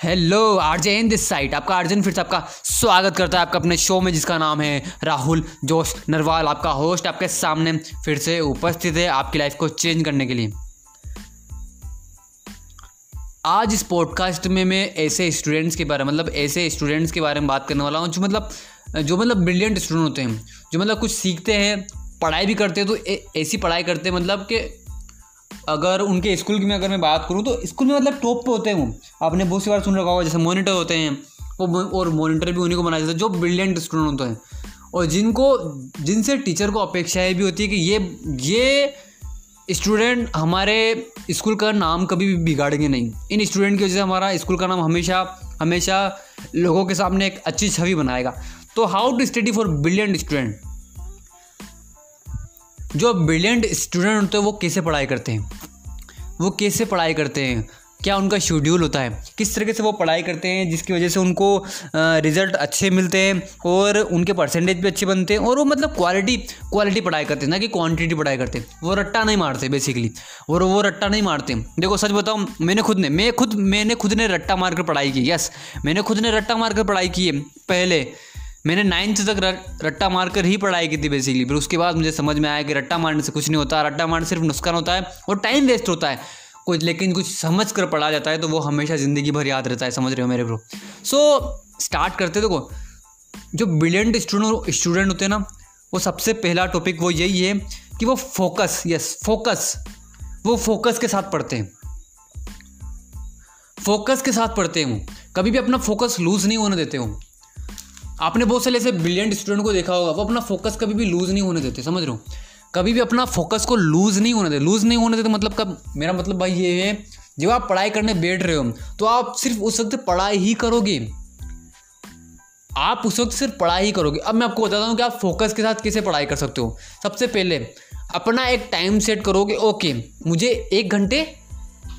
Hello RJ in this site आपका अर्जन फिर से आपका स्वागत करता है आपका अपने शो में, जिसका नाम है राहुल जोश नरवाल। आपका होस्ट आपके सामने फिर से उपस्थित है आपकी लाइफ को चेंज करने के लिए। आज इस पॉडकास्ट में मैं ऐसे स्टूडेंट्स के बारे में मतलब ऐसे स्टूडेंट्स के बारे में बात करने वाला हूँ, जो मतलब जो मतलब ब्रिलियंट स्टूडेंट होते हैं, जो मतलब कुछ सीखते हैं, पढ़ाई भी करते हैं तो ऐसी पढ़ाई करते हैं मतलब कि अगर उनके स्कूल की मैं अगर मैं बात करूँ तो स्कूल में मतलब टॉप पे होते हैं वो। आपने बहुत सी बार सुन रखा होगा, जैसे मोनीटर होते हैं, वो और मोनीटर भी उन्हीं को बनाया जाता है, जो ब्रिलियंट स्टूडेंट होते हैं। और जिनको, जिनसे टीचर को अपेक्षाएँ भी होती है कि ये ये स्टूडेंट हमारे स्कूल का नाम कभी भी बिगाड़ेंगे नहीं। इन स्टूडेंट की वजह से हमारा स्कूल का नाम हमेशा हमेशा लोगों के सामने एक अच्छी छवि बनाएगा। तो how to study for brilliant student जो ब्रिलियंट स्टूडेंट होते हैं, वो कैसे पढ़ाई करते हैं? वो कैसे पढ़ाई करते हैं? क्या उनका शेड्यूल होता है? किस तरीके से वो पढ़ाई करते हैं, जिसकी वजह से उनको रिज़ल्ट अच्छे मिलते हैं और उनके परसेंटेज भी अच्छे बनते हैं और वो मतलब क्वालिटी क्वालिटी पढ़ाई करते हैं, ना कि क्वांटिटी पढ़ाई करते हैं। वो रट्टा नहीं मारते बेसिकली और वो रट्टा नहीं मारते। देखो, सच बताओ मैंने खुद ने, मैं खुद, मैंने खुद ने रट्टा मार कर पढ़ाई की यस मैंने खुद ने रट्टा मार कर पढ़ाई की है, पहले। मैंने नाइन्थ तक रट्टा मारकर ही पढ़ाई की थी बेसिकली फिर उसके बाद मुझे समझ में आया कि रट्टा मारने से कुछ नहीं होता। रट्टा मारने सिर्फ़ नुकसान होता है और टाइम वेस्ट होता है। कुछ लेकिन कुछ समझ कर पढ़ा जाता है तो वो हमेशा ज़िंदगी भर याद रहता है। समझ रहे हो मेरे ब्रो सो स्टार्ट करते देखो, जो ब्रिलियंट स्टूडेंट स्टूडेंट होते हैं ना, वो सबसे पहला टॉपिक वो यही है कि वो फोकस यस फोकस वो फोकस के साथ पढ़ते हैं। फोकस के साथ पढ़ते हैं कभी भी अपना फोकस लूज़ नहीं होने देते हो आपने बहुत सारे ऐसे ब्रिलियंट स्टूडेंट को देखा होगा, वो अपना फोकस कभी भी लूज़ नहीं होने देते, समझ रहे हो? कभी भी अपना फोकस को लूज़ नहीं होने देते। लूज़ नहीं होने देते मतलब कब? मेरा मतलब भाई ये है, जब आप पढ़ाई करने बैठ रहे हो तो आप सिर्फ़ उस वक्त पढ़ाई ही करोगे। आप उस वक्त सिर्फ़ पढ़ाई ही करोगे। अब मैं आपको बताता हूँ कि आप फोकस के साथ कैसे पढ़ाई कर सकते हो। सबसे पहले, अपना एक टाइम सेट करोगे ओके मुझे एक घंटे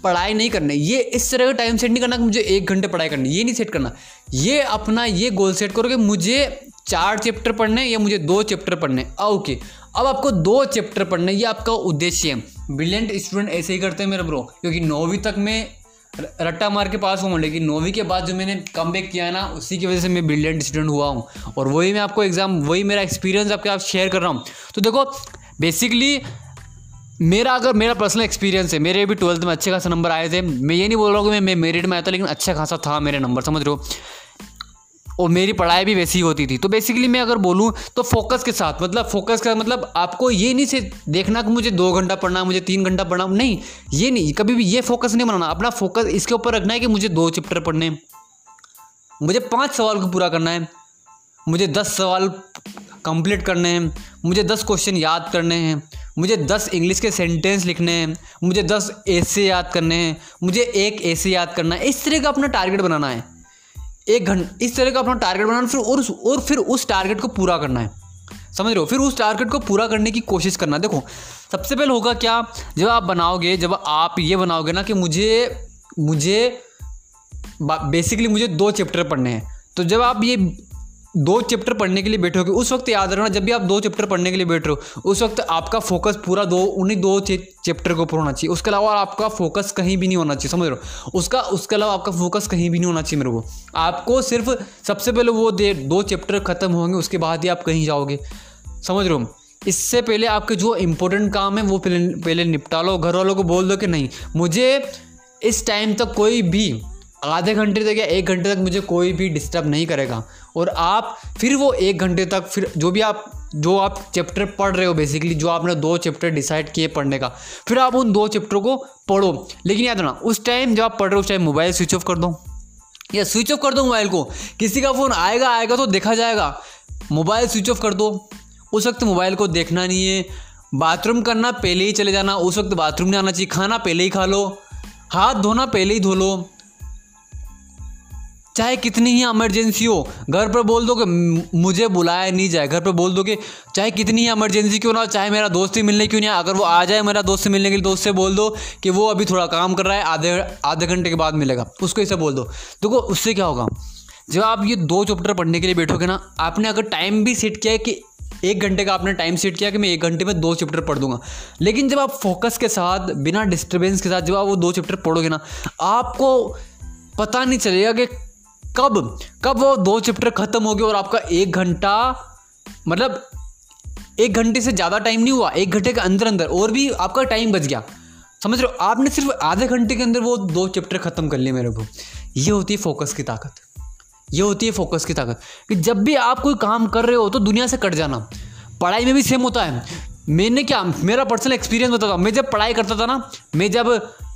पढ़ाई नहीं करनी। ये इस तरह का टाइम सेट नहीं करना कि मुझे एक घंटे पढ़ाई करनी, ये नहीं सेट करना। ये अपना ये गोल सेट करो कि मुझे चार चैप्टर पढ़ने या मुझे दो चैप्टर पढ़ने। ओके अब आपको दो चैप्टर पढ़ने, ये आपका उद्देश्य है। ब्रिलियंट स्टूडेंट ऐसे ही करते हैं मेरे ब्रो क्योंकि नौवीं तक में रट्टा मार के पास हुआ हूँ। लेकिन नौवीं के बाद जो मैंने कम बैक किया ना, उसी की वजह से मैं ब्रिलियंट स्टूडेंट हुआ हूँ। और वही मैं आपको एग्ज़ाम वही मेरा एक्सपीरियंस आपके आप शेयर कर रहा हूँ। तो देखो बेसिकली मेरा अगर, मेरा पर्सनल एक्सपीरियंस है, मेरे भी ट्वेल्थ में अच्छे खासा नंबर आए थे। मैं ये नहीं बोल रहा हूँ कि मैं मेरिट में आया था, लेकिन अच्छा खासा था मेरे नंबर समझ रहे हो? और मेरी पढ़ाई भी वैसी ही होती थी। तो बेसिकली मैं अगर बोलूँ तो फोकस के साथ मतलब फोकस का मतलब आपको ये नहीं से देखना कि मुझे दो घंटा पढ़ना मुझे तीन घंटा पढ़ना नहीं, ये नहीं, कभी भी ये फोकस नहीं बनाना। अपना फोकस इसके ऊपर रखना है कि मुझे दो चैप्टर पढ़ने मुझे पाँच सवाल को पूरा करना है। मुझे दस सवाल कंप्लीट करने हैं। मुझे दस क्वेश्चन याद करने हैं। मुझे दस इंग्लिश के सेंटेंस लिखने हैं। मुझे दस ऐसे याद करने हैं। मुझे एक ऐसे याद करना है। इस तरह का अपना टारगेट बनाना है। एक घंटे इस तरह का अपना टारगेट बनाना फिर और और फिर उस टारगेट को पूरा करना है। समझ रहे हो? फिर उस टारगेट को पूरा करने की कोशिश करना। देखो, सबसे पहले होगा क्या? जब आप बनाओगे, जब आप ये बनाओगे ना कि मुझे मुझे बेसिकली मुझे दो चैप्टर पढ़ने हैं। तो जब आप ये दो चैप्टर पढ़ने के लिए बैठे बैठोगे उस वक्त याद रखना, जब भी आप दो चैप्टर पढ़ने के लिए बैठ रहे हो, उस वक्त आपका फोकस पूरा दो, उन्हीं दो चैप्टर के ऊपर होना चाहिए। उसके अलावा आपका फोकस कहीं भी नहीं होना चाहिए, समझ रहे हो? उसका, उसके अलावा आपका फोकस कहीं भी नहीं होना चाहिए मेरे को। आपको सिर्फ़, सबसे पहले वो दे, दो चैप्टर खत्म होंगे, उसके बाद ही आप कहीं जाओगे। समझ रहे हो? इससे पहले आपके जो इंपॉर्टेंट काम है, वो पहले पहले निपटा लो, घर वालों को बोल दो कि नहीं, मुझे इस टाइम तक कोई भी आधे घंटे तक या एक घंटे तक मुझे कोई भी डिस्टर्ब नहीं करेगा। और आप फिर वो एक घंटे तक फिर जो भी आप, जो आप चैप्टर पढ़ रहे हो बेसिकली जो आपने दो चैप्टर डिसाइड किए पढ़ने का, फिर आप उन दो चैप्टरों को पढ़ो। लेकिन याद रखना, उस टाइम जब आप पढ़ रहे हो, उस टाइम मोबाइल स्विच ऑफ़ कर दो। या स्विच ऑफ़ कर दो मोबाइल को। किसी का फ़ोन आएगा आएगा तो देखा जाएगा। मोबाइल स्विच ऑफ़ कर दो। उस वक्त मोबाइल को देखना नहीं है। बाथरूम करना पहले ही चले जाना। उस वक्त बाथरूम नहीं आना चाहिए। खाना पहले ही खा लो। हाथ धोना पहले ही धो लो। चाहे कितनी ही इमरजेंसी हो, घर पर बोल दो कि मुझे बुलाया नहीं जाए। घर पर बोल दो कि चाहे कितनी ही इमरजेंसी क्यों ना हो, चाहे मेरा दोस्त ही मिलने क्यों नहीं अगर वो आ जाए मेरा दोस्त से मिलने के लिए दोस्त से बोल दो कि वो अभी थोड़ा काम कर रहा है, आधे आधे घंटे के बाद मिलेगा। उसको इसे बोल दो। देखो, उससे क्या होगा? जब आप ये दो चैप्टर पढ़ने के लिए बैठोगे ना, आपने अगर टाइम भी सेट किया है कि एक घंटे का आपने टाइम सेट किया कि मैं एक घंटे में दो चैप्टर पढ़ दूँगा। लेकिन जब आप फोकस के साथ, बिना डिस्टर्बेंस के साथ जब आप वो दो चैप्टर पढ़ोगे ना, आपको पता नहीं चलेगा कि कब कब वो दो चैप्टर ख़त्म हो गए और आपका एक घंटा मतलब एक घंटे से ज़्यादा टाइम नहीं हुआ, एक घंटे के अंदर अंदर और भी आपका टाइम बच गया। समझ रहे हो? आपने सिर्फ़ आधे घंटे के अंदर वो दो चैप्टर ख़त्म कर लिए मेरे को। ये होती है फोकस की ताकत। ये होती है फोकस की ताकत। कि जब भी आप कोई काम कर रहे हो तो दुनिया से कट जाना। पढ़ाई में भी सेम होता है। मैंने क्या, मेरा पर्सनल एक्सपीरियंस बताता मैं जब पढ़ाई करता था ना, मैं जब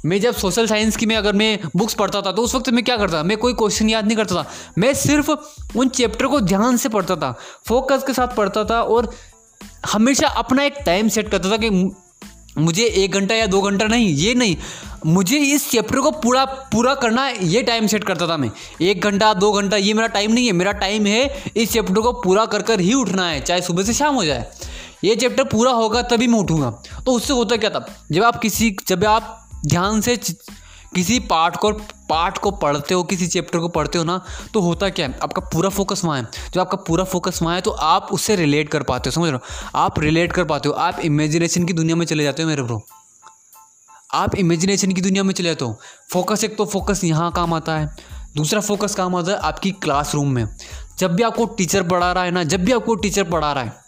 मैं जब सोशल साइंस की मैं अगर मैं बुक्स पढ़ता था तो उस वक्त मैं क्या करता था? मैं कोई क्वेश्चन याद नहीं करता था। मैं सिर्फ़ उन चैप्टर को ध्यान से पढ़ता था फोकस के साथ पढ़ता था और हमेशा अपना एक टाइम सेट करता था कि मुझे एक घंटा या दो घंटा नहीं, ये नहीं। मुझे इस चैप्टर को पूरा पूरा करना, ये टाइम सेट करता था मैं। एक घंटा, दो घंटा, ये मेरा टाइम नहीं है। मेरा टाइम है इस चैप्टर को पूरा कर कर ही उठना है, चाहे सुबह से शाम हो जाए। ये चैप्टर पूरा होगा तभी मैं उठूँगा। तो उससे होता क्या था? जब आप किसी, जब आप ध्यान से किसी पार्ट को पार्ट को पढ़ते हो, किसी चैप्टर को पढ़ते हो ना तो होता क्या है? आपका पूरा फोकस वहाँ है। जब आपका पूरा फोकस वहाँ है तो आप उससे रिलेट कर पाते हो, समझ रहे हो? आप रिलेट कर पाते हो। आप इमेजिनेशन की दुनिया में चले जाते हो मेरे ब्रो आप इमेजिनेशन की दुनिया में चले जाते हो। फोकस एक तो फोकस यहाँ काम आता है। दूसरा फोकस काम आता है आपकी क्लासरूम में। जब भी आपको टीचर पढ़ा रहा है ना, जब भी आपको टीचर पढ़ा रहा है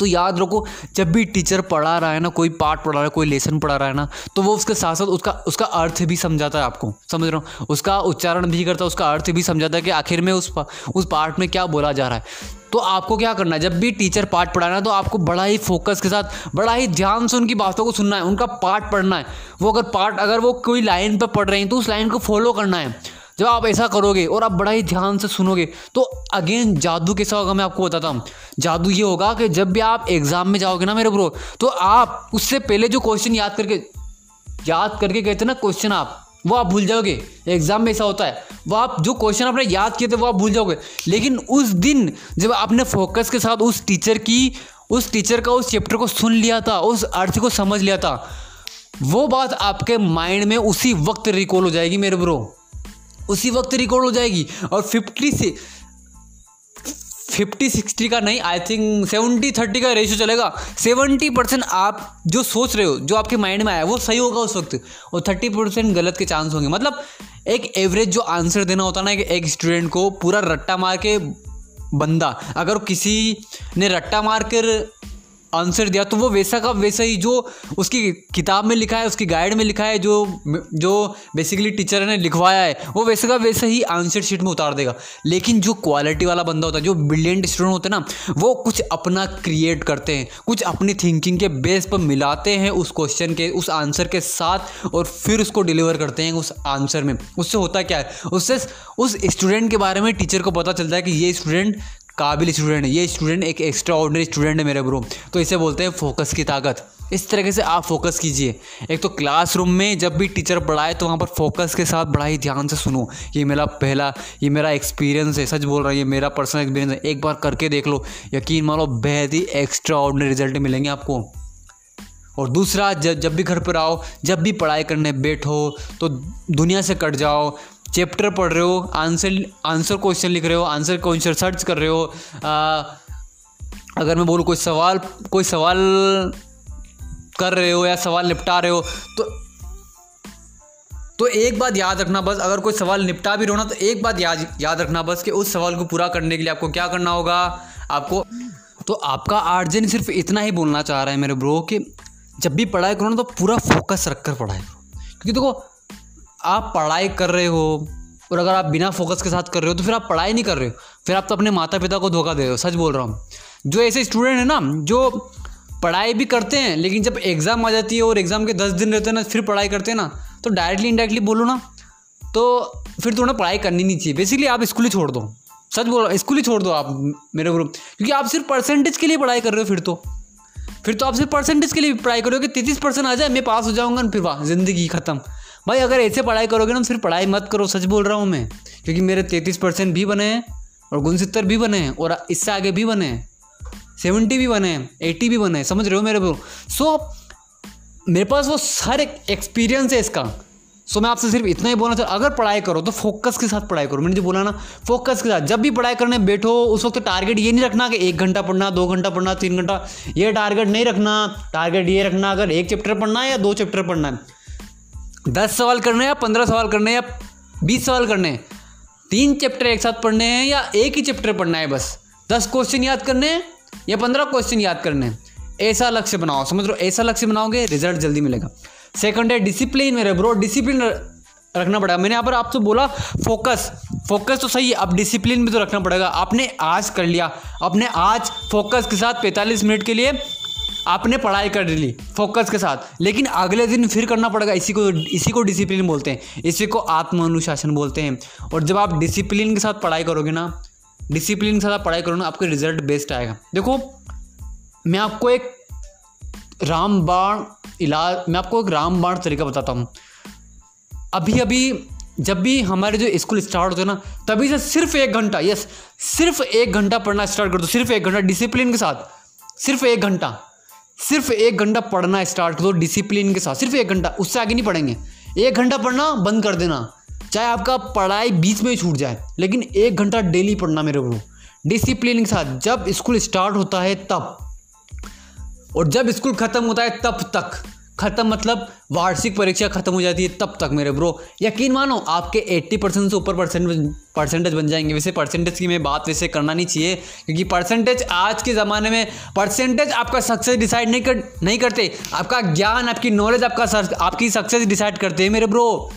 तो याद रखो जब भी टीचर पढ़ा रहा है ना कोई पार्ट पढ़ा रहा है कोई लेसन पढ़ा रहा है ना तो वो उसके साथ साथ उसका उसका अर्थ भी समझाता है आपको। समझ रहा हूँ? उसका उच्चारण भी करता है उसका अर्थ भी समझाता है कि आखिर में उस पा, उस पार्ट में क्या बोला जा रहा है। तो आपको क्या करना है? जब भी टीचर पार्ट पढ़ाना है तो आपको बड़ा ही फोकस के साथ बड़ा ही ध्यान से उनकी बातों को सुनना है उनका पार्ट पढ़ना है। वो अगर पार्ट अगर वो कोई लाइन पर पढ़ रहे हैं तो उस लाइन को फॉलो करना है। जब आप ऐसा करोगे और आप बड़ा ही ध्यान से सुनोगे तो अगेन जादू कैसा होगा मैं आपको बताता हूँ। जादू ये होगा कि जब भी आप एग्ज़ाम में जाओगे ना मेरे ब्रो तो आप उससे पहले जो क्वेश्चन याद करके याद करके कहते ना क्वेश्चन आप, वो आप भूल जाओगे। एग्ज़ाम में ऐसा होता है। वो आप जो क्वेश्चन आपने याद किए थे, वो आप भूल जाओगे। लेकिन उस दिन जब आपने फोकस के साथ उस टीचर की, उस टीचर का उस चैप्टर को सुन लिया था, उस अर्थ को समझ लिया था, वो बात आपके माइंड में उसी वक्त रिकॉल हो जाएगी मेरे ब्रो उसी वक्त रिकॉर्ड हो जाएगी। और फिफ्टी से फिफ्टी सिक्सटी का नहीं आई थिंक सेवेंटी थर्टी का रेशियो चलेगा। सेवेंटी परसेंट आप जो सोच रहे हो, जो आपके माइंड में आया, वो सही होगा उस वक्त। और थर्टी परसेंट गलत के चांस होंगे। मतलब एक एवरेज जो आंसर देना होता ना, एक स्टूडेंट को पूरा रट्टा मार के बंदा, अगर किसी ने रट्टा मार कर आंसर दिया तो वो वैसा का वैसा ही जो उसकी किताब में लिखा है, उसकी गाइड में लिखा है, जो जो बेसिकली टीचर ने लिखवाया है, वो वैसे का वैसा ही आंसर शीट में उतार देगा। लेकिन जो क्वालिटी वाला बंदा होता है, जो ब्रिलियंट स्टूडेंट होते हैं ना, वो कुछ अपना क्रिएट करते हैं, कुछ अपनी थिंकिंग के बेस पर मिलाते हैं उस क्वेश्चन के, उस आंसर के साथ, और फिर उसको डिलीवर करते हैं उस आंसर में। उससे होता क्या है? उससे उस स्टूडेंट के बारे में टीचर को पता चलता है कि ये स्टूडेंट काबिल स्टूडेंट, ये स्टूडेंट एक एक्स्ट्रा ऑर्डनरी स्टूडेंट है मेरे ब्रो तो इसे बोलते हैं फोकस की ताकत। इस तरीके से आप फोकस कीजिए। एक तो क्लासरूम में जब भी टीचर पढ़ाए तो वहाँ पर फोकस के साथ बड़ा ही ध्यान से सुनो। ये मेरा पहला, ये मेरा एक्सपीरियंस है, सच बोल रहा है, ये मेरा पर्सनल एक्सपीरियंस है। एक बार करके देख लो। यकीन मानो बेहद ही एक्स्ट्रा ऑर्डनरी रिज़ल्ट मिलेंगे आपको। और दूसरा, जब जब भी घर पर आओ, जब भी पढ़ाई करने बैठो तो दुनिया से कट जाओ चैप्टर पढ़ रहे हो आंसर आंसर क्वेश्चन लिख रहे हो आंसर क्वेश्चन सर्च कर रहे हो आ, अगर मैं बोलूँ कोई सवाल कोई सवाल कर रहे हो या सवाल निपटा रहे हो तो तो एक बात याद रखना बस अगर कोई सवाल निपटा भी रहो ना तो एक बात याद याद रखना बस कि उस सवाल को पूरा करने के लिए आपको क्या करना होगा आपको तो आपका आर्जन सिर्फ़ इतना ही बोलना चाह रहा है मेरे ब्रो कि जब भी पढ़ाई करो ना तो पूरा फोकस रख कर पढ़ाई करो। क्योंकि देखो आप पढ़ाई कर रहे हो और अगर आप बिना फोकस के साथ कर रहे हो तो फिर आप पढ़ाई नहीं कर रहे हो। फिर आप तो अपने माता पिता को धोखा दे रहे हो, सच बोल रहा हूँ। जो ऐसे स्टूडेंट हैं ना, जो पढ़ाई भी करते हैं, लेकिन जब एग्ज़ाम आ जाती है और एग्ज़ाम के दस दिन रहते हैं ना, फिर पढ़ाई करते हैं ना तो डायरेक्टली इनडायरेक्टली बोलो ना तो फिर तो उन्हें पढ़ाई करनी नहीं चाहिए। बेसिकली आप स्कूल ही छोड़ दो। सच बोल रहा स्कूल ही छोड़ दो आप, मेरे ग्रुप क्योंकि आप सिर्फ़ परसेंटेज के लिए पढ़ाई कर रहे हो फिर तो। फिर तो आप सिर्फ़ परसेंटेज के लिए पढ़ाई कर रहे करोगे तैतीस परसेंट आ जाए, मैं पास हो जाऊँगा, फिर वाह, ज़िंदगी ख़त्म। भाई, अगर ऐसे पढ़ाई करोगे ना फिर पढ़ाई मत करो, सच बोल रहा हूँ मैं। क्योंकि मेरे तैंतीस परसेंट भी बने हैं, और गुणसितर भी बने हैं, और इससे आगे भी बने हैं। सेवेंटी भी बने हैं, एटी भी बने हैं, समझ रहे हो मेरे को सो मेरे पास वो सारे एक्सपीरियंस है इसका। सो मैं आपसे सिर्फ़ इतना ही बोलना चाहता अगर पढ़ाई करो तो फोकस के साथ पढ़ाई करो। मैंने जो बोला ना फोकस के साथ। जब भी पढ़ाई करने बैठो, उस वक्त टारगेट ये नहीं रखना कि एक घंटा पढ़ना, दो घंटा पढ़ना, तीन घंटा। ये टारगेट नहीं रखना। टारगेट ये रखना, अगर एक चैप्टर पढ़ना है या दो चैप्टर पढ़ना है। दस सवाल करने हैं या पंद्रह सवाल करने हैं या बीस सवाल करने? हैं तीन चैप्टर एक साथ पढ़ने हैं या एक ही चैप्टर पढ़ना है बस? दस क्वेश्चन याद करने हैं या पंद्रह क्वेश्चन याद करने? हैं ऐसा लक्ष्य बनाओ। समझ लो ऐसा लक्ष्य बनाओगे रिज़ल्ट जल्दी मिलेगा। सेकंड है डिसिप्लिन मेरे ब्रो डिसिप्लिन रखना पड़ेगा। मैंने यहाँ पर आपसे बोला फोकस फोकस तो सही है, अब डिसिप्लिन भी तो रखना पड़ेगा। आपने आज कर लिया। आपने आज फोकस के साथ 45 मिनट के लिए आपने पढ़ाई कर ली फोकस के साथ, लेकिन अगले दिन फिर करना पड़ेगा। इसी को इसी को डिसिप्लिन बोलते हैं। इसी को आत्म अनुशासन बोलते हैं। और जब आप डिसिप्लिन के साथ पढ़ाई करोगे ना डिसिप्लिन के साथ आप पढ़ाई करोगे ना, आपका रिज़ल्ट बेस्ट आएगा। देखो, मैं आपको एक रामबाण इलाज, मैं आपको एक रामबाण तरीका बताता हूँ। अभी अभी जब भी हमारे जो स्कूल स्टार्ट होते हैं ना, तभी से सिर्फ़ एक घंटा यस सिर्फ़ एक घंटा पढ़ना स्टार्ट कर दो। सिर्फ़ एक घंटा डिसिप्लिन के साथ, सिर्फ़ एक घंटा। सिर्फ़ एक घंटा पढ़ना स्टार्ट कर दो डिसिप्लिन के साथ, सिर्फ़ एक घंटा, उससे आगे नहीं पढ़ेंगे। एक घंटा पढ़ना बंद कर देना, चाहे आपका पढ़ाई बीच में ही छूट जाए, लेकिन एक घंटा डेली पढ़ना मेरे को डिसिप्लिन के साथ, जब स्कूल स्टार्ट होता है तब, और जब स्कूल ख़त्म होता है तब तक। ख़त्म मतलब वार्षिक परीक्षा ख़त्म हो जाती है तब तक मेरे ब्रो यकीन मानो, आपके 80 परसेंट से ऊपर परसेंटेज परसेंटेज बन जाएँगे। वैसे परसेंटेज की मैं बात वैसे करना नहीं चाहिए, क्योंकि परसेंटेज आज के ज़माने में परसेंटेज आपका सक्सेस डिसाइड नहीं कर, नहीं करते। आपका ज्ञान, आपकी नॉलेज आपका आपकी सक्सेस डिसाइड करते हैं मेरे ब्रो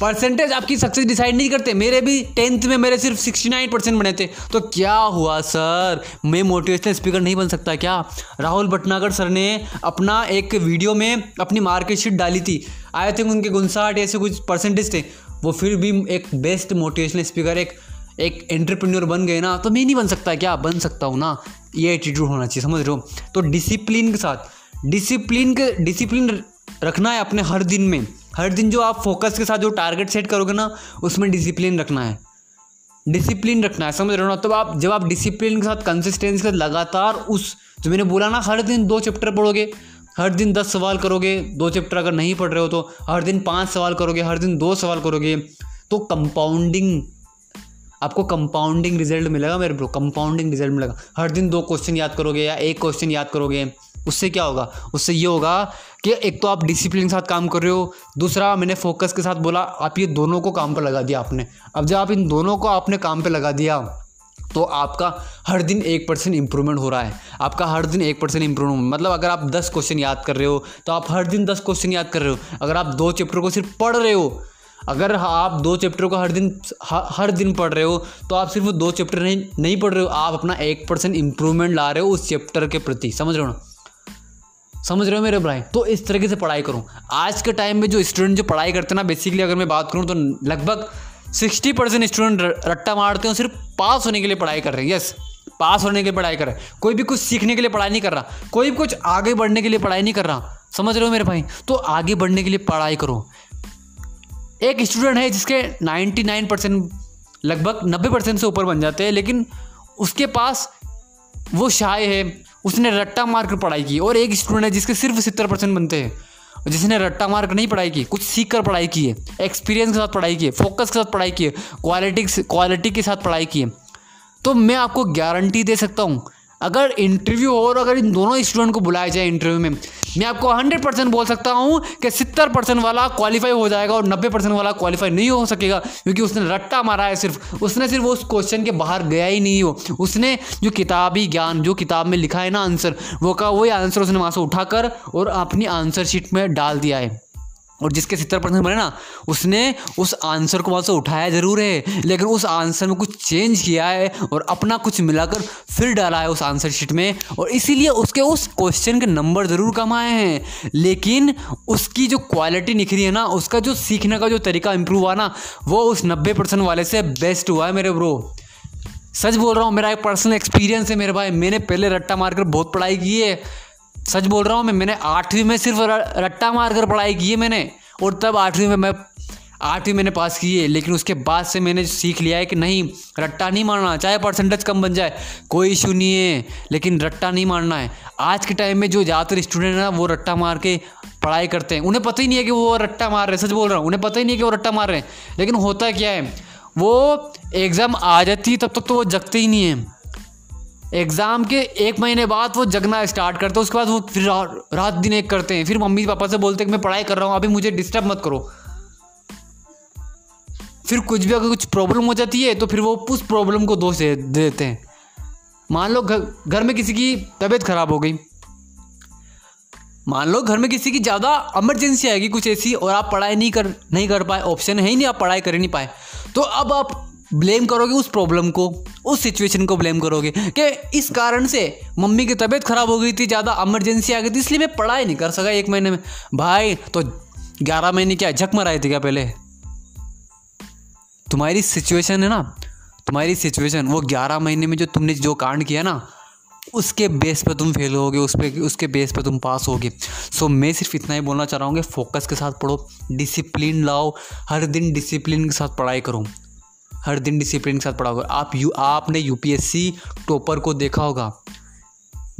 परसेंटेज आपकी सक्सेस डिसाइड नहीं करते। मेरे भी टेंथ में मेरे सिर्फ़ सिक्सटी नाइन परसेंट बने थे। तो क्या हुआ सर मैं मोटिवेशनल स्पीकर नहीं बन सकता क्या? राहुल भटनागर सर ने अपना एक वीडियो में अपनी मार्केट डाली थी। आए थे उनके गुनसाठ ऐसे कुछ परसेंटेज थे। वो फिर भी एक बेस्ट मोटिवेशनल स्पीकर एक एक एंटरप्रेन्योर बन गए ना। तो मैं नहीं बन सकता क्या? बन सकता हूँ ना। ये एटीट्यूड होना चाहिए, समझ रहे हो? तो डिसिप्लिन के साथ डिसिप्लिन के डिसिप्लिन रखना है अपने हर दिन में। हर दिन जो आप फोकस के साथ जो टारगेट सेट करोगे ना, उसमें डिसिप्लिन रखना है। डिसिप्लिन रखना है, समझ रहे हो ना? तब आप, जब आप डिसिप्लिन के साथ कंसिस्टेंसी के साथ लगातार उस, जो मैंने बोला ना, हर दिन दो चैप्टर पढ़ोगे, हर दिन दस सवाल करोगे, दो चैप्टर अगर नहीं पढ़ रहे हो तो हर दिन पाँच सवाल करोगे, हर दिन दो सवाल करोगे तो कंपाउंडिंग आपको कंपाउंडिंग रिज़ल्ट मिलेगा मेरे ब्रो कंपाउंडिंग रिज़ल्ट मिलेगा। हर दिन दो क्वेश्चन याद करोगे या एक क्वेश्चन याद करोगे उससे क्या होगा? उससे ये होगा कि एक तो आप डिसिप्लिन के साथ काम कर रहे हो, दूसरा मैंने फोकस के साथ बोला, आप ये दोनों को काम पर लगा दिया आपने। अब जब आप इन दोनों को आपने काम पर लगा दिया तो आपका हर दिन एक परसेंट इंप्रूवमेंट हो रहा है। आपका हर दिन एक परसेंट इंप्रूवमेंट मतलब अगर आप दस क्वेश्चन याद कर रहे हो तो आप हर दिन दस क्वेश्चन याद कर रहे हो। अगर आप दो चैप्टर को सिर्फ़ पढ़ रहे हो, अगर आप दो चैप्टर को हर दिन हर दिन पढ़ रहे हो तो आप सिर्फ़ दो चैप्टर नहीं नहीं पढ़ रहे हो, आप अपना एक परसेंट इंप्रूवमेंट ला रहे हो उस चैप्टर के प्रति। समझ रहे हो ना? समझ रहे हो मेरे भाई? तो इस तरीके से पढ़ाई करूँ। आज के टाइम में जो स्टूडेंट जो पढ़ाई करते हैं ना बेसिकली अगर मैं बात करूँ तो लगभग सिक्सटी परसेंट स्टूडेंट रट्टा मारते हैं सिर्फ़ पास होने के लिए पढ़ाई कर रहे हैं। यस पास होने के लिए पढ़ाई कर रहे हैं। कोई भी कुछ सीखने के लिए पढ़ाई नहीं कर रहा। कोई भी कुछ आगे बढ़ने के लिए पढ़ाई नहीं कर रहा। समझ रहे हो मेरे भाई? तो आगे बढ़ने के लिए पढ़ाई करो। एक स्टूडेंट है जिसके नाइन्टी नाइन परसेंट लगभग नब्बे परसेंट से ऊपर बन जाते हैं, लेकिन उसके पास वो शाय है। उसने रट्टा मार्क पढ़ाई की और एक स्टूडेंट है जिसके सिर्फ़ सत्तर परसेंट बनते हैं। जिसने रट्टा मार्क नहीं पढ़ाई की, कुछ सीख कर पढ़ाई की है। एक्सपीरियंस के साथ पढ़ाई की है फोकस के साथ पढ़ाई की है क्वालिटी क्वालिटी के साथ पढ़ाई की है। तो मैं आपको गारंटी दे सकता हूँ अगर इंटरव्यू हो और अगर इन दोनों स्टूडेंट को बुलाया जाए इंटरव्यू में, मैं आपको हंड्रेड परसेंट बोल सकता हूँ कि सत्तर परसेंट वाला क्वालिफाई हो जाएगा और नब्बे परसेंट वाला क्वालिफाई नहीं हो सकेगा, क्योंकि उसने रट्टा मारा है सिर्फ़। उसने सिर्फ़ उस क्वेश्चन के बाहर गया ही नहीं हो। उसने जो किताबी ज्ञान, जो किताब में लिखा है ना आंसर वो का वही आंसर उसने वहाँ से उठाकर और अपनी आंसर शीट में डाल दिया है। और जिसके सत्तर परसेंट बने ना, उसने उस आंसर को वहाँ से उठाया ज़रूर है, लेकिन उस आंसर में कुछ चेंज किया है और अपना कुछ मिलाकर फिर डाला है उस आंसर शीट में, और इसीलिए उसके उस क्वेश्चन के नंबर ज़रूर कम आए हैं। लेकिन उसकी जो क्वालिटी निखरी है ना, उसका जो सीखने का जो तरीका इम्प्रूव हुआ ना, वो उस नब्बे परसेंट वाले से बेस्ट हुआ है मेरे ब्रो सच बोल रहा हूँ, मेरा एक पर्सनल एक्सपीरियंस है मेरे भाई। मैंने पहले रट्टा मारकर बहुत पढ़ाई की है। सच बोल रहा हूँ मैं, मैंने आठवीं में सिर्फ़ रट्टा मार कर पढ़ाई की है मैंने, और तब आठवीं में मैं, आठवीं मैंने पास की है, लेकिन उसके बाद से मैंने सीख लिया है कि नहीं, रट्टा नहीं मारना, चाहे परसेंटेज कम बन जाए, कोई इशू नहीं है, लेकिन रट्टा नहीं मारना है। आज के टाइम में जो ज़्यादातर स्टूडेंट हैं ना, वो रट्टा मार के पढ़ाई करते हैं। उन्हें पता ही नहीं है कि वो रट्टा मार रहे हैं, सच बोल रहा हूँ, उन्हें पता ही नहीं है कि वो रट्टा मार रहे हैं। लेकिन होता क्या है, वो एग्ज़ाम आ जाती है, तब तक तो वो जगते ही नहीं है। एग्ज़ाम के एक महीने बाद वो जगना स्टार्ट करते हैं, उसके बाद वो फिर रात दिन एक करते हैं। फिर मम्मी पापा से बोलते हैं कि मैं पढ़ाई कर रहा हूँ, अभी मुझे डिस्टर्ब मत करो। फिर कुछ भी अगर कुछ प्रॉब्लम हो जाती है तो फिर वो उस प्रॉब्लम को दोष दे देते हैं। मान लो घर घर में किसी की तबीयत खराब हो गई। मान लो घर में किसी की ज़्यादा इमरजेंसी आएगी कुछ ऐसी, और आप पढ़ाई नहीं कर नहीं कर पाए ऑप्शन है ही नहीं, आप पढ़ाई कर ही नहीं पाए। तो अब आप ब्लेम करोगे उस प्रॉब्लम को, उस सिचुएशन को ब्लेम करोगे। कि इस कारण से मम्मी की तबीयत खराब हो गई थी, ज़्यादा इमरजेंसी आ गई थी, इसलिए मैं पढ़ाई नहीं कर सका एक महीने में। भाई तो ग्यारह महीने क्या झक मराए थे क्या पहले? तुम्हारी सिचुएशन है ना, तुम्हारी सिचुएशन वो ग्यारह महीने में जो तुमने जो कांड किया ना, उसके बेस पर तुम फेल होगे, उस पर उसके बेस पर तुम पास होगे। सो मैं सिर्फ़ इतना ही बोलना चाह रहा हूँ कि फोकस के साथ पढ़ो डिसिप्लिन लाओ, हर दिन डिसिप्लिन के साथ पढ़ाई करो। हर दिन डिसिप्लिन के साथ पढ़ा होगा। आप यू आपने यूपीएससी टॉपर को देखा होगा।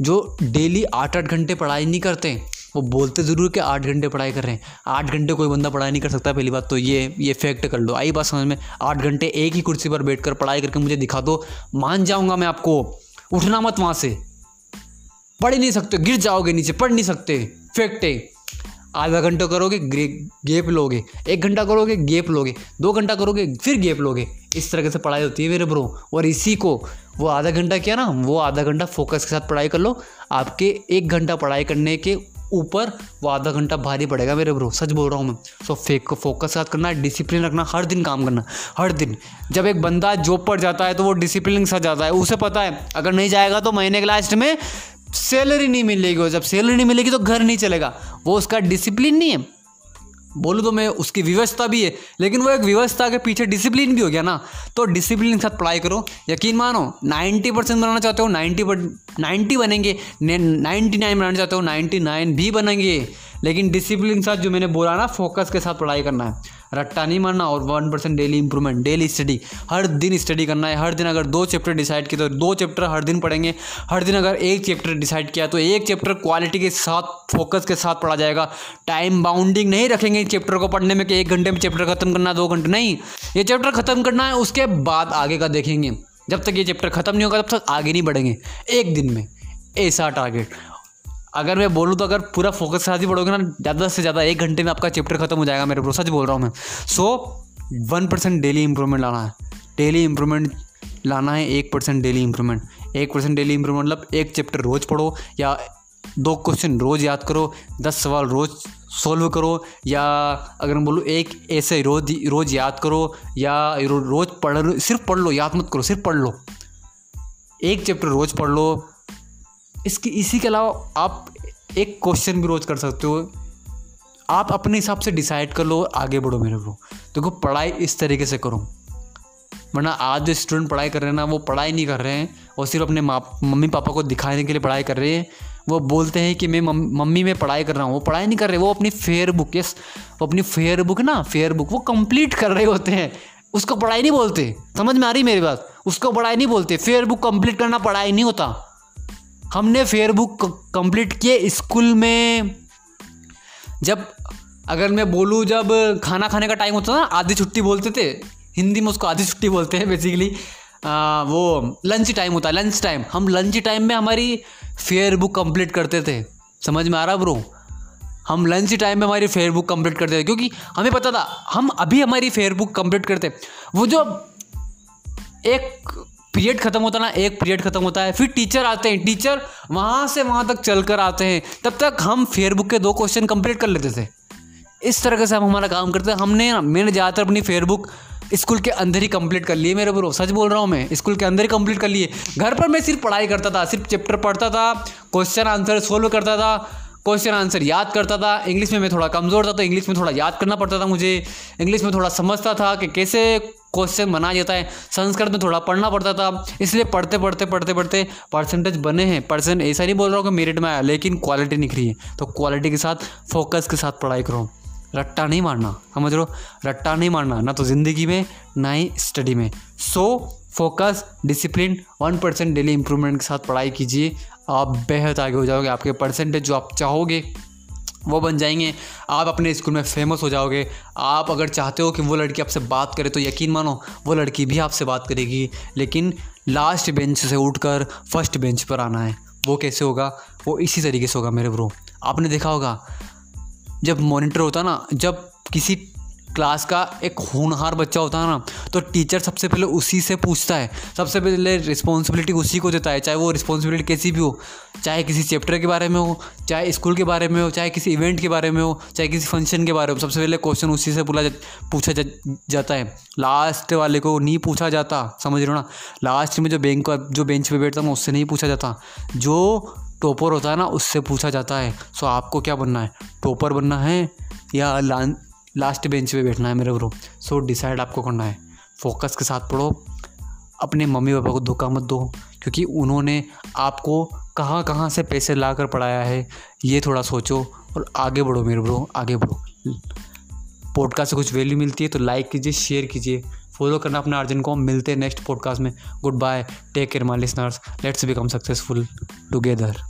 जो डेली आठ आठ घंटे पढ़ाई नहीं करते, वो बोलते ज़रूर कि आठ घंटे पढ़ाई कर रहे हैं। आठ घंटे कोई बंदा पढ़ाई नहीं कर सकता, पहली बात तो ये ये फैक्ट कर लो। आई बात समझ में, आठ घंटे एक ही कुर्सी पर बैठ कर पढ़ाई करके मुझे दिखा दो। मान जाऊँगा मैं आपको, उठना मत वहाँ से। पढ़ ही नहीं सकते, गिर जाओगे नीचे, पढ़ नहीं सकते। फैक्ट है। आधा घंटा करोगे गेप लोगे। एक घंटा करोगे, गेप लोगे। दो घंटा करोगे, फिर गेप लोगे। इस तरह से पढ़ाई होती है मेरे ब्रो और इसी को, वो आधा घंटा किया ना, वो आधा घंटा फोकस के साथ पढ़ाई कर लो। आपके एक घंटा पढ़ाई करने के ऊपर वो आधा घंटा भारी पड़ेगा मेरे ब्रो सच बोल रहा हूँ मैं। सो फेक को फोकस साथ करना डिसिप्लिन रखना, हर दिन काम करना, हर दिन। जब एक बंदा जॉब पर जाता है तो वो डिसिप्लिन के साथ जाता है। उसे पता है, अगर नहीं जाएगा तो महीने के लास्ट में सैलरी नहीं मिलेगी और जब सैलरी नहीं मिलेगी तो घर नहीं चलेगा। वो उसका डिसिप्लिन नहीं है। बोलूँ तो मैं, उसकी व्यवस्था भी है, लेकिन वो एक व्यवस्था के पीछे डिसिप्लिन भी हो गया ना। तो डिसिप्लिन के साथ पढ़ाई करो। यकीन मानो, नाइन्टी परसेंट बनाना चाहते हो 90 पर, नाइन्टी बनेंगे नाइन्टी नाइन बनाना चाहते हो, नाइन्टी नाइन भी बनेंगे। लेकिन डिसिप्लिन के साथ जो मैंने बोला ना फोकस के साथ पढ़ाई करना है। रट्टा नहीं मारना और one percent daily improvement daily study हर दिन स्टडी करना है। हर दिन अगर दो चैप्टर डिसाइड किए तो दो चैप्टर हर दिन पढ़ेंगे। हर दिन अगर एक चैप्टर डिसाइड किया तो एक चैप्टर क्वालिटी के साथ फोकस के साथ पढ़ा जाएगा। टाइम बाउंडिंग नहीं रखेंगे चैप्टर को पढ़ने में कि एक घंटे में चैप्टर खत्म करना है, दो घंटे। नहीं, ये चैप्टर खत्म करना है, उसके बाद आगे का देखेंगे। जब तक ये चैप्टर खत्म नहीं होगा, तब तक आगे नहीं बढ़ेंगे। एक दिन में ऐसा टारगेट अगर मैं बोलूँ तो अगर पूरा फोकस के साथ ही पढ़ोगे ना, ज़्यादा से ज़्यादा एक घंटे में आपका चैप्टर खत्म हो जाएगा मेरे ब्रो सच बोल रहा हूँ मैं। So one percent daily improvement लाना है। डेली इंप्रूवमेंट लाना है एक परसेंट डेली इंप्रूवमेंट एक परसेंट डेली इंप्रूवमेंट मतलब एक चैप्टर रोज़ पढ़ो या दो क्वेश्चन रोज़ याद करो, दस सवाल रोज़ सोल्व करो या अगर मैं बोलूँ एक ऐसे रोज़ रोज़ याद करो या रोज़ पढ़, सिर्फ़ पढ़ लो, याद मत करो, सिर्फ़ पढ़ लो। एक चैप्टर रोज़ पढ़ लो इसके, इसी के अलावा आप एक क्वेश्चन भी रोज कर सकते हो। आप अपने हिसाब से डिसाइड कर लो, आगे बढ़ो मेरे को देखो, पढ़ाई इस तरीके से करो। वरना आज जो स्टूडेंट पढ़ाई कर रहे हैं ना, वो पढ़ाई नहीं कर रहे हैं वो सिर्फ़ अपने मम्मी पापा को दिखाने के लिए पढ़ाई कर रहे हैं। वो बोलते हैं कि मैं मम्मी में पढ़ाई कर रहा हूँ। वो पढ़ाई नहीं कर रहे, वो अपनी फेयर बुक यस वो अपनी फेयर बुक ना फेयर बुक वो कंप्लीट कर रहे होते हैं। उसको पढ़ाई नहीं बोलते, समझ में आ रही मेरी बात? उसको पढ़ाई नहीं बोलते फेयर बुक कंप्लीट करना पढ़ाई नहीं होता। हमने फेयर बुक कंप्लीट किए स्कूल में। जब, अगर मैं बोलूँ, जब खाना खाने का टाइम होता था ना, आधी छुट्टी बोलते थे। हिंदी में उसको आधी छुट्टी बोलते हैं बेसिकली वो लंच टाइम होता है लंच टाइम हम लंच टाइम में हमारी फेयर बुक कंप्लीट करते थे। समझ में आ रहा ब्रो हम लंच टाइम में हमारी फेयर बुक कंप्लीट करते थे, क्योंकि हमें पता था, हम अभी हमारी फेयर बुक कंप्लीट करते वो जो एक पीरियड खत्म होता ना, एक पीरियड खत्म होता है, फिर टीचर आते हैं, टीचर वहाँ से वहाँ तक चल कर आते हैं, तब तक हम फेयर बुक के दो क्वेश्चन कंप्लीट कर लेते थे। इस तरह से हम हमारा काम करते हैं। हमने मैंने ज़्यादातर अपनी फेयर बुक स्कूल के अंदर ही कंप्लीट कर लिए मेरे ब्रो सच बोल रहा हूँ मैं, स्कूल के अंदर ही कंप्लीट कर लिए घर पर मैं सिर्फ़ पढ़ाई करता था, सिर्फ़ चैप्टर पढ़ता था क्वेश्चन आंसर सोल्व करता था क्वेश्चन आंसर याद करता था। इंग्लिश में मैं थोड़ा कमज़ोर था तो इंग्लिश में थोड़ा याद करना पड़ता था मुझे। इंग्लिश में थोड़ा समझता था कि कैसे क्वेश्चन बना जाता है। संस्कृत में थोड़ा पढ़ना पड़ता था। इसलिए पढ़ते पढ़ते पढ़ते पढ़ते परसेंटेज बने हैं। परसेंट ऐसा नहीं बोल रहा हूँ कि मेरिट में आया, लेकिन क्वालिटी निखरी है। तो क्वालिटी के साथ फोकस के साथ पढ़ाई करो। रट्टा नहीं मारना, समझ लो रट्टा नहीं मारना, ना तो ज़िंदगी में, ना ही स्टडी में। So focus discipline one percent daily improvement के साथ पढ़ाई कीजिए। आप बेहद आगे हो जाओगे। आपके परसेंटेज जो आप चाहोगे वो बन जाएँगे। आप अपने स्कूल में फ़ेमस हो जाओगे। आप अगर चाहते हो कि वो लड़की आपसे बात करे तो यकीन मानो, वो लड़की भी आपसे बात करेगी। लेकिन लास्ट बेंच से उठकर फ़र्स्ट बेंच पर आना है। वो कैसे होगा? वो इसी तरीके से होगा मेरे ब्रो आपने देखा होगा, जब मॉनिटर होता ना, जब किसी क्लास का एक होनहार बच्चा होता है ना तो टीचर सबसे पहले उसी से पूछता है। सबसे पहले रिस्पॉन्सिबिलिटी उसी को देता है चाहे वो रिस्पॉन्सिबिलिटी कैसी भी हो चाहे किसी चैप्टर के बारे में हो चाहे स्कूल के बारे में हो चाहे किसी इवेंट के बारे में हो चाहे किसी फ़ंक्शन के बारे में हो सबसे पहले क्वेश्चन उसी से बोला जा, पूछा जा, जाता है। लास्ट वाले को नहीं पूछा जाता समझ रहे हो ना? लास्ट में जो बैंक जो बेंच पर बैठता हूँ उससे नहीं पूछा जाता। जो टॉपर होता है ना उससे पूछा जाता है। सो आपको क्या बनना है? टॉपर बनना है या लास्ट बेंच पे बैठना है मेरे ब्रो सो डिसाइड आपको करना है। फोकस के साथ पढ़ो। अपने मम्मी पापा को धोखा मत दो, क्योंकि उन्होंने आपको कहाँ कहाँ से पैसे ला कर पढ़ाया है, ये थोड़ा सोचो और आगे बढ़ो मेरे ब्रो आगे बढ़ो। पॉडकास्ट से कुछ वैल्यू मिलती है तो लाइक कीजिए शेयर कीजिए। फॉलो करना अपने अर्जन को। मिलते हैं नेक्स्ट पॉडकास्ट में। Goodbye take care my listeners let's become successful together